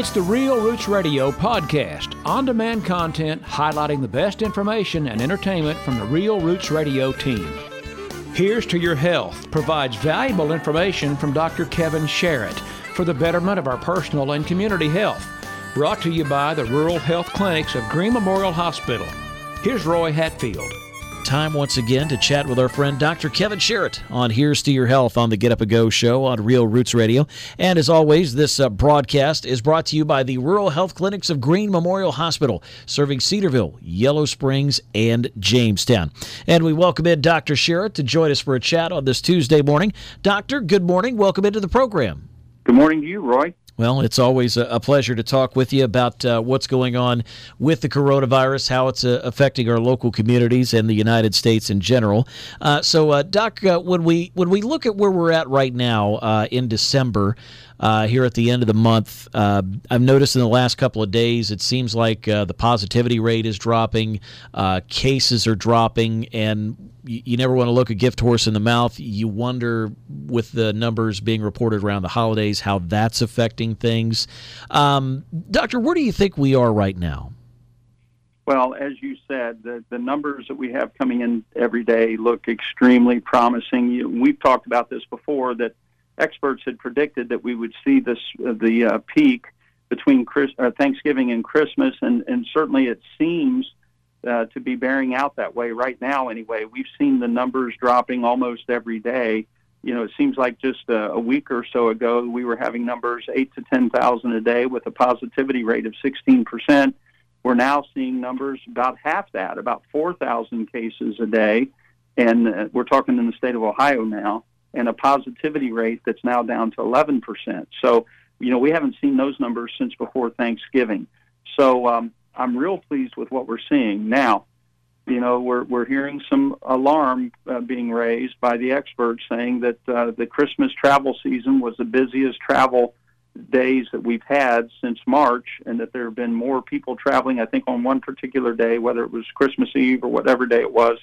It's the Real Roots Radio podcast, on demand content highlighting the best information and entertainment from the Real Roots Radio team. Here's to Your Health provides valuable information from Dr. Kevin Sharrett for the betterment of our personal and community health. Brought to you by the Rural Health Clinics of Greene Memorial Hospital. Here's Roy Hatfield time once again to chat with our friend Dr. Kevin Sharrett on Here's to Your Health on the Get Up and Go show on Real Roots Radio. And as always, this uh, broadcast is brought to you by the Rural Health Clinics of Greene Memorial Hospital, serving Cedarville, Yellow Springs, and Jamestown. And we welcome in Dr. Sharrett to join us for a chat on this Tuesday morning. Doctor, good morning. Welcome into the program. Good morning to you, Roy. Well, it's always a pleasure to talk with you about uh, what's going on with the coronavirus, how it's uh, affecting our local communities and the United States in general. Uh, so, uh, Doc, uh, when we when we look at where we're at right now uh, in December, uh, here at the end of the month. Uh, I've noticed in the last couple of days, it seems like uh, the positivity rate is dropping, uh, cases are dropping, and you, you, never want to look a gift horse in the mouth. You wonder, with the numbers being reported around the holidays, how that's affecting things. Um, doctor, where do you think we are right now? Well, as you said, the, the numbers that we have coming in every day look extremely promising. You, we've talked about this before that experts had predicted that we would see this uh, the uh, peak between Chris, uh, Thanksgiving and Christmas, and, and certainly it seems uh, to be bearing out that way right now. Anyway, we've seen the numbers dropping almost every day. You know, it seems like just a, a week or so ago we were having numbers eight to ten thousand a day with a positivity rate of sixteen percent. We're now seeing numbers about half that, about four thousand cases a day, and uh, we're talking in the state of Ohio now and a positivity rate that's now down to 11%. So, you know, we haven't seen those numbers since before Thanksgiving. So um, I'm real pleased with what we're seeing. Now, you know, we're, we're hearing some alarm uh, being raised by the experts saying that uh, the Christmas travel season was the busiest travel days that we've had since March, and that there have been more people traveling. I think on one particular day, whether it was Christmas Eve or whatever day it was,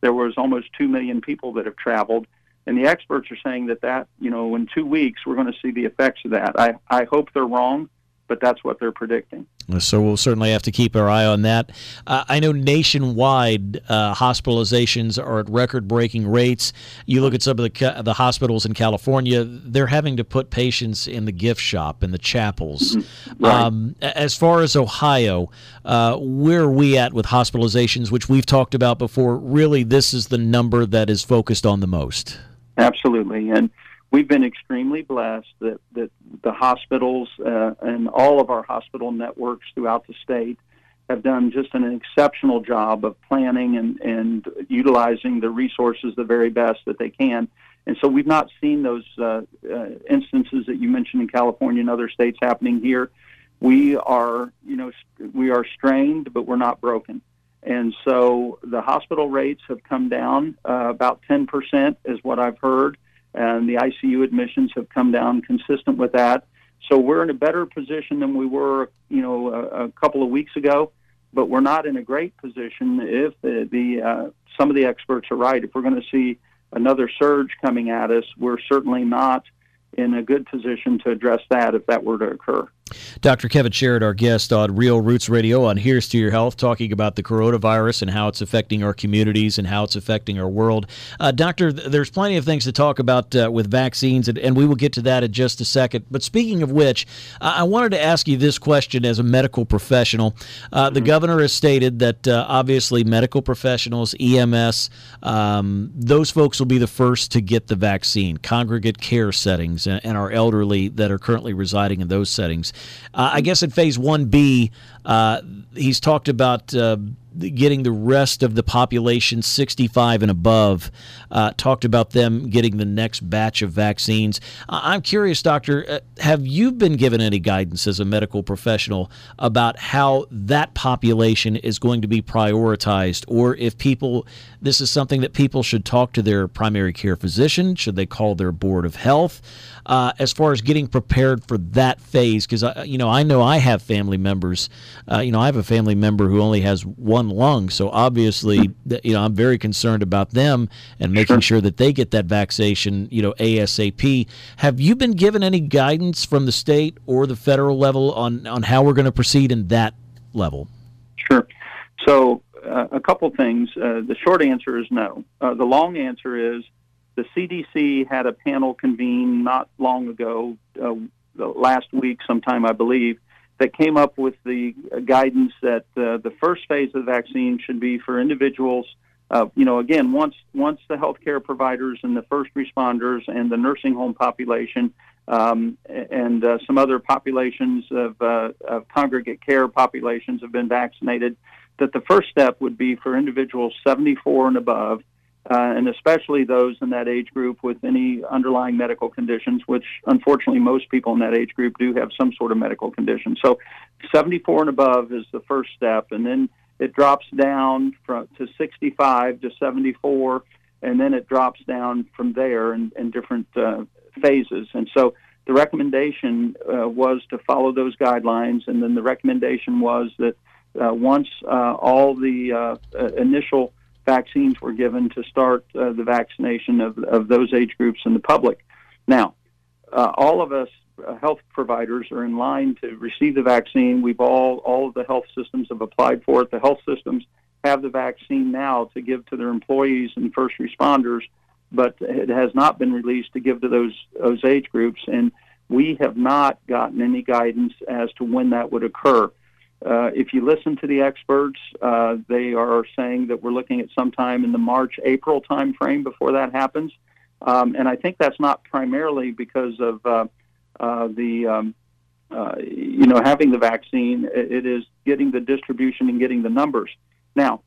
there was almost 2 million people that have traveled and the experts are saying that that you know in two weeks we're going to see the effects of that. I I hope they're wrong, but that's what they're predicting. So we'll certainly have to keep our eye on that. Uh, I know nationwide uh, hospitalizations are at record-breaking rates. You look at some of the ca- the hospitals in California; they're having to put patients in the gift shop in the chapels. Mm-hmm. Right. Um, as far as Ohio, uh, where are we at with hospitalizations, which we've talked about before? Really, this is the number that is focused on the most. Absolutely, and we've been extremely blessed that that the hospitals uh, and all of our hospital networks throughout the state have done just an exceptional job of planning and and utilizing the resources the very best that they can. And so we've not seen those uh, uh, instances that you mentioned in California and other states happening here. We are, you know, we are strained, but we're not broken. And so the hospital rates have come down uh, about 10%, is what I've heard. And the ICU admissions have come down consistent with that. So we're in a better position than we were, you know, a, a couple of weeks ago. But we're not in a great position if the, the uh, some of the experts are right. If we're going to see another surge coming at us, we're certainly not in a good position to address that if that were to occur. Dr. Kevin Sharrett, our guest on Real Roots Radio on Here's to Your Health, talking about the coronavirus and how it's affecting our communities and how it's affecting our world. Uh, doctor, there's plenty of things to talk about uh, with vaccines, and, and, we will get to that in just a second. But speaking of which, I wanted to ask you this question as a medical professional. Uh, mm-hmm. The governor has stated that uh, obviously medical professionals, EMS, um, those folks will be the first to get the vaccine, congregate care settings, and, and our elderly that are currently residing in those settings. Uh, I guess in phase 1B, uh, he's talked about uh, getting the rest of the population 65 and above, uh, talked about them getting the next batch of vaccines. I'm curious, Doctor, uh, have you been given any guidance as a medical professional about how that population is going to be prioritized, or if people, this is something that people should talk to their primary care physician? Should they call their board of health? Uh, as far as getting prepared for that phase, because you know I know I have family members. Uh, you know I have a family member who only has one one lung. So obviously, you know, I'm very concerned about them and making sure that they get that vaccination, you know, ASAP. Have you been given any guidance from the state or the federal level on on how we're going to proceed in that level? Sure. So uh, a couple things. Uh, the short answer is no. Uh, the long answer is the CDC had a panel convene not long ago, uh, last week sometime, I believe, that came up with the guidance that uh, the first phase of the vaccine should be for individuals. Uh, you know, again, once once the healthcare providers and the first responders and the nursing home population um, and uh, some other populations of, uh, of congregate care populations have been vaccinated, that the first step would be for individuals 74 and above uh, and especially those in that age group with any underlying medical conditions, which unfortunately most people in that age group do have some sort of medical condition. So 74 and above is the first step, and then it drops down from, to 65 to 74, and then it drops down from there in, in different uh, phases. And so the recommendation uh, was to follow those guidelines, and then the recommendation was that uh, once uh, all the uh, initial vaccines were given to start uh, the vaccination of, of those age groups in the public. Now, uh, all of us uh, health providers are in line to receive the vaccine. We've all, all of the health systems have applied for it. The health systems have the vaccine now to give to their employees and first responders, but it has not been released to give to those, those age groups. And we have not gotten any guidance as to when that would occur. Uh, if you listen to the experts, uh, they are saying that we're looking at sometime in the March April timeframe before that happens, um, and I think that's not primarily because of uh, uh the um, uh, you know having the vaccine. It is getting the distribution and getting the numbers. Now,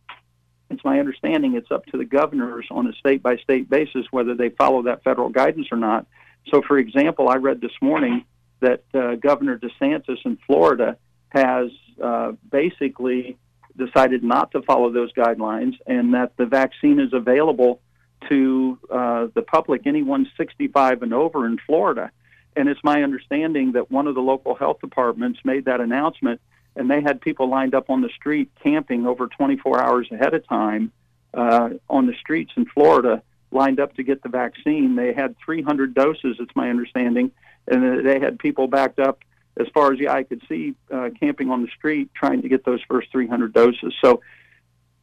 it's my understanding it's up to the governors on a state by state basis whether they follow that federal guidance or not. So, for example, I read this morning that Governor DeSantis in Florida has uh, basically decided not to follow those guidelines and that the vaccine is available to uh, the public, anyone 65 and over in Florida. And it's my understanding that one of the local health departments made that announcement, and they had people lined up on the street camping over 24 hours ahead of time uh, on the streets in Florida, lined up to get the vaccine. They had 300 doses, it's my understanding, and they had people backed up as far as the eye could see, uh, camping on the street trying to get those first 300 doses. So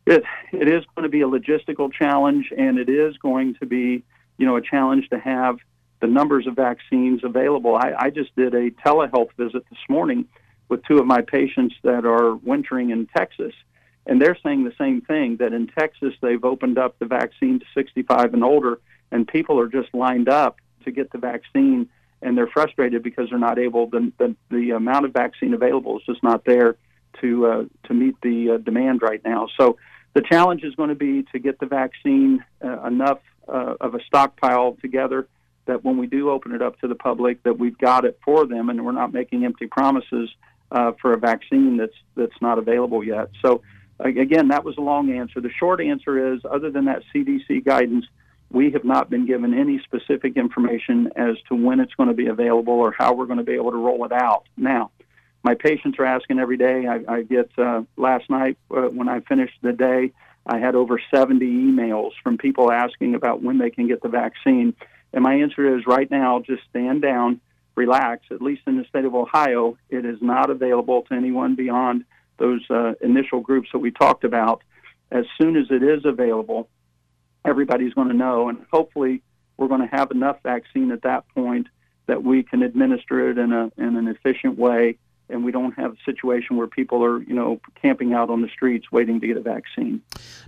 it it is going to be a logistical challenge, and it is going to be you know a challenge to have the numbers of vaccines available. I, I just did a telehealth visit this morning with two of my patients that are wintering in Texas, and they're saying the same thing that in Texas they've opened up the vaccine to 65 and older, and people are just lined up to get the vaccine and they're frustrated because they're not able. The the, the amount of vaccine available is just not there to uh, to meet the uh, demand right now. So the challenge is going to be to get the vaccine uh, enough uh, of a stockpile together that when we do open it up to the public, that we've got it for them, and we're not making empty promises uh, for a vaccine that's that's not available yet. So again, that was a long answer. The short answer is, other than that CDC guidance we have not been given any specific information as to when it's going to be available or how we're going to be able to roll it out. Now, my patients are asking every day. I, I get uh, last night uh, when I finished the day, I had over 70 emails from people asking about when they can get the vaccine. And my answer is right now, just stand down, relax. At least in the state of Ohio, it is not available to anyone beyond those uh, initial groups that we talked about. As soon as it is available, everybody's going to know, and hopefully we're going to have enough vaccine at that point that we can administer it in a in an efficient way and we don't have a situation where people are, you know, camping out on the streets waiting to get a vaccine.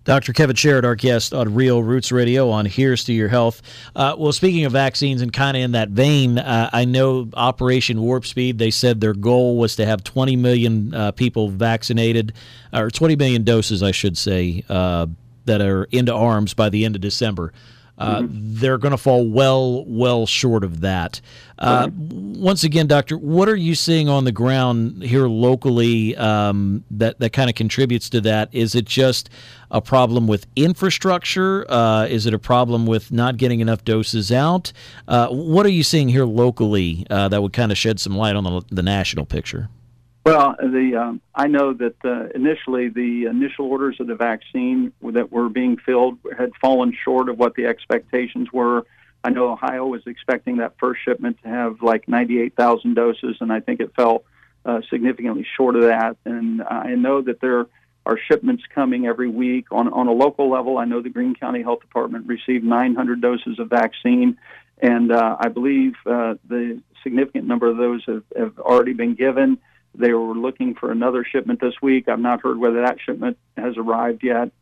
Dr. Kevin Sharrett, our guest on Real Roots Radio on Here's to Your Health. Uh, well, speaking of vaccines and kind of in that vein, uh, I know Operation Warp Speed, they said their goal was to have 20 million uh, people vaccinated, or 20 million doses, I should say, uh, that are into arms by the end of December. Uh, mm-hmm. They're going to fall well, well short of that. Uh, Once again, Doctor, what are you seeing on the ground here locally um, that that kind of contributes to that? Is it just a problem with infrastructure? Uh, is it a problem with not getting enough doses out? Uh, what are you seeing here locally uh, that would kind of shed some light on the, the national picture? Well, the um, I know that uh, initially the initial orders of the vaccine that were being filled had fallen short of what the expectations were. I know Ohio was expecting that first shipment to have like 98,000 doses, and I think it fell uh, significantly short of that. And I know that there are shipments coming every week on on a local level. I know the Greene County Health Department received 900 doses of vaccine, and uh, I believe uh, the significant number of those have, have already been given. They were looking for another shipment this week. I've not heard whether that shipment has arrived yet.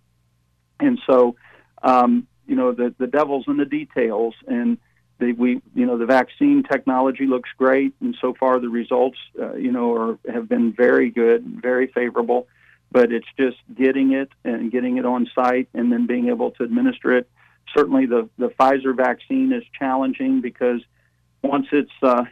And so, um, you know, the, the devil's in the details. And the, we, you know, the vaccine technology looks great. And so far, the results, uh, you know, are, have been very good, very favorable. But it's just getting it and getting it on site and then being able to administer it. Certainly, the, the Pfizer vaccine is challenging because once it's uh,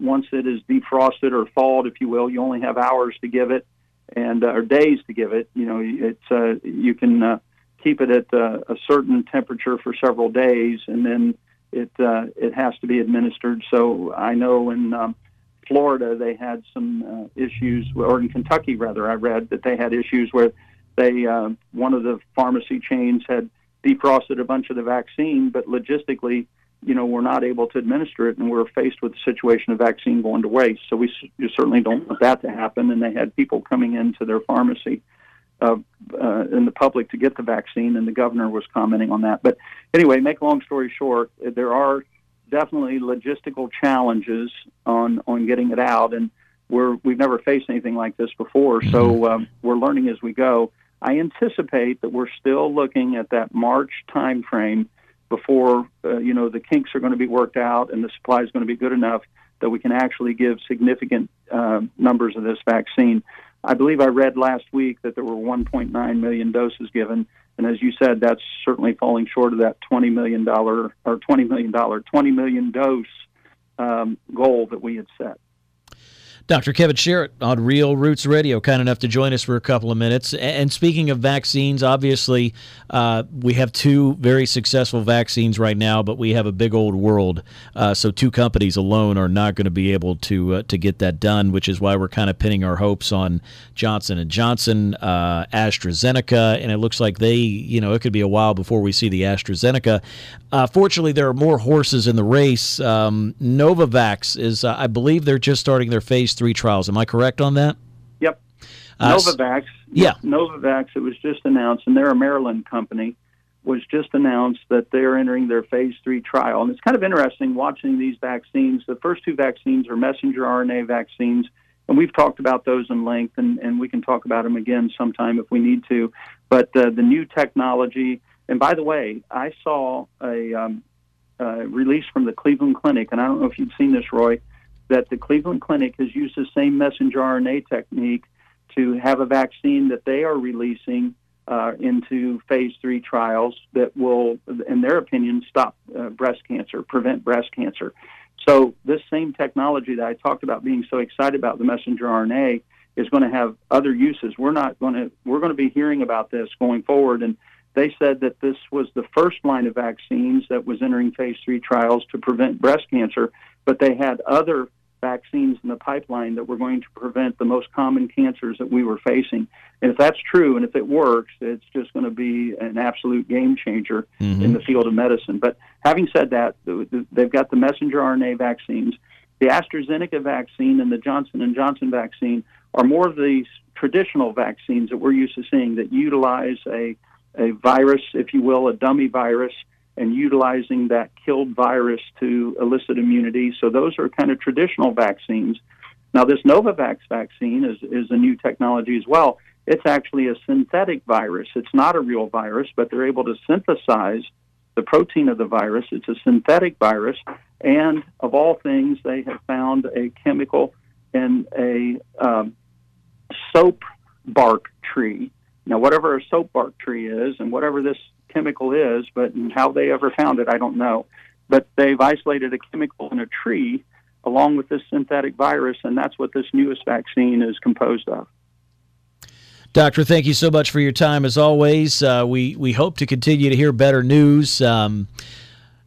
once it is defrosted or thawed, if you will, you only have hours to give it and uh, or days to give it. You know, it's uh, you can uh, keep it at uh, a certain temperature for several days, and then it uh, it has to be administered. So I know in um, Florida they had some uh, issues, or in Kentucky rather, I read that they had issues where they uh, one of the pharmacy chains had defrosted a bunch of the vaccine, but logistically you know, we're not able to administer it, and we're faced with the situation of vaccine going to waste. So we certainly don't want that to happen. And they had people coming into their pharmacy uh, uh, in the public to get the vaccine, and the governor was commenting on that. But anyway, make a long story short, there are definitely logistical challenges on on getting it out, and we're we've never faced anything like this before. So mm-hmm. um, we're learning as we go. I anticipate that we're still looking at that March timeframe before uh, you know the kinks are going to be worked out and the supply is going to be good enough that we can actually give significant uh, numbers of this vaccine. I believe I read last week that there were 1.9 million doses given, and as you said, that's certainly falling short of that 20 million dollar or 20 million dollar 20 million dose um, goal that we had set. Dr. Kevin Sharrett on Real Roots Radio, kind enough to join us for a couple of minutes. And speaking of vaccines, obviously, uh, we have two very successful vaccines right now, but we have a big old world. Uh, so two companies alone are not going to be able to uh, to get that done, which is why we're kind of pinning our hopes on Johnson and Johnson, uh, AstraZeneca, and it looks like they, you know, it could be a while before we see the AstraZeneca. Uh, fortunately, there are more horses in the race. Um, Novavax is, uh, I believe, they're just starting their phase three trials. Am I correct on that? Yep. Uh, Novavax. Yeah. Novavax. It was just announced, and they're a Maryland company. Was just announced that they're entering their phase three trial, and it's kind of interesting watching these vaccines. The first two vaccines are messenger RNA vaccines, and we've talked about those in length, and, and we can talk about them again sometime if we need to. But uh, the new technology, and by the way, I saw a um, uh, release from the Cleveland Clinic, and I don't know if you've seen this, Roy that the Cleveland Clinic has used the same messenger RNA technique to have a vaccine that they are releasing uh, into phase three trials that will, in their opinion, stop uh, breast cancer, prevent breast cancer. So this same technology that I talked about being so excited about the messenger RNA is going to have other uses. We're not going to we're going to be hearing about this going forward and they said that this was the first line of vaccines that was entering phase three trials to prevent breast cancer, but they had other vaccines in the pipeline that were going to prevent the most common cancers that we were facing. And if that's true and if it works, it's just going to be an absolute game changer mm-hmm. in the field of medicine. But having said that, they've got the messenger RNA vaccines. The AstraZeneca vaccine and the Johnson and Johnson vaccine are more of these traditional vaccines that we're used to seeing that utilize a a virus, if you will, a dummy virus and utilizing that killed virus to elicit immunity. So those are kind of traditional vaccines. Now, this Novavax vaccine is, is a new technology as well. It's actually a synthetic virus. It's not a real virus, but they're able to synthesize the protein of the virus. It's a synthetic virus. And of all things, they have found a chemical in a um, soap bark tree. Now, whatever a soap bark tree is, and whatever this chemical is, but how they ever found it, I don't know. But they've isolated a chemical in a tree along with this synthetic virus, and that's what this newest vaccine is composed of. Doctor, thank you so much for your time as always. Uh, we we hope to continue to hear better news. Um,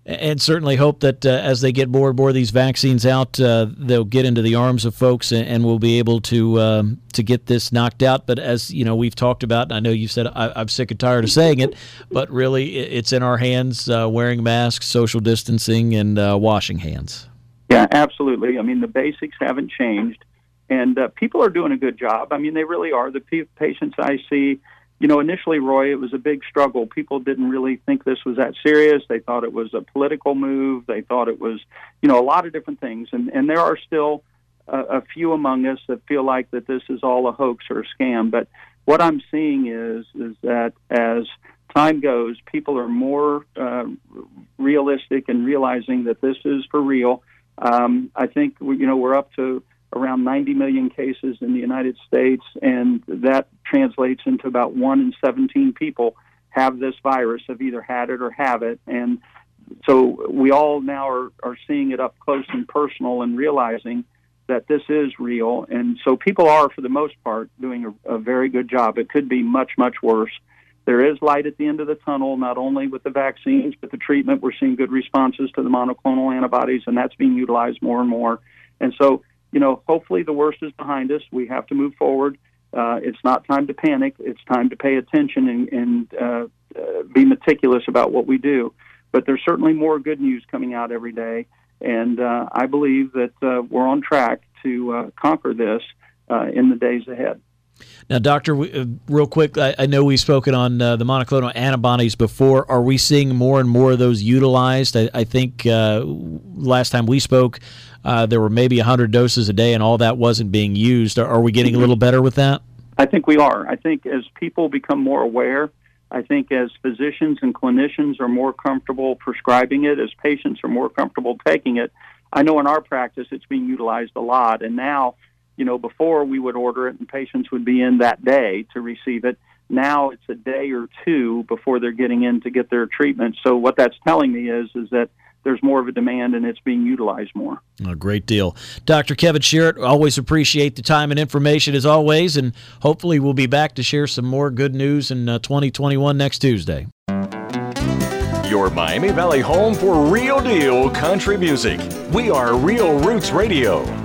and certainly hope that uh, as they get more and more of these vaccines out, uh, they'll get into the arms of folks and, and we'll be able to um, to get this knocked out. But as you know, we've talked about, I know you said I, am sick and tired of saying it, but really, it's in our hands: uh, wearing masks, social distancing, and uh, washing hands. Yeah, absolutely. I mean, the basics haven't changed, and uh, people are doing a good job. I mean, they really are. The patients I see you know, initially, Roy, it was a big struggle. People didn't really think this was that serious. They thought it was a political move. They thought it was, you know, a lot of different things. And and there are still a, a few among us that feel like that this is all a hoax or a scam. But what I'm seeing is is that as time goes, people are more uh, realistic and realizing that this is for real. Um, I think you know we're up to around 90 million cases in the United States, and that translates into about one in 17 people have this virus, have either had it or have it. And so we all now are, are seeing it up close and personal and realizing that this is real. And so people are, for the most part, doing a, a very good job. It could be much, much worse. There is light at the end of the tunnel, not only with the vaccines, but the treatment. We're seeing good responses to the monoclonal antibodies, and that's being utilized more and more. And so you know, hopefully the worst is behind us. We have to move forward. Uh, it's not time to panic. It's time to pay attention and, and uh, uh, be meticulous about what we do. But there's certainly more good news coming out every day, and uh, I believe that uh, we're on track to uh, conquer this in the days ahead. Now, Doctor, uh, real quick, I, know we've spoken on uh, the monoclonal antibodies before. Are we seeing more and more of those utilized? I, I think uh, last time we spoke, uh, there were maybe 100 doses a day, and all that wasn't being used. Are we getting a little better with that? I think we are. I think as people become more aware, I think as physicians and clinicians are more comfortable prescribing it, as patients are more comfortable taking it, I know in our practice it's being utilized a lot. And now, you know, before we would order it and patients would be in that day to receive it. Now it's a day or two before they're getting in to get their treatment. So what that's telling me is is that there's more of a demand and it's being utilized more. A great deal. Dr. Kevin Sharrett, always appreciate the time and information as always, and hopefully we'll be back to share some more good news in uh, 2021 next Tuesday. Your Miami Valley home for real deal country music. We are Real Roots Radio.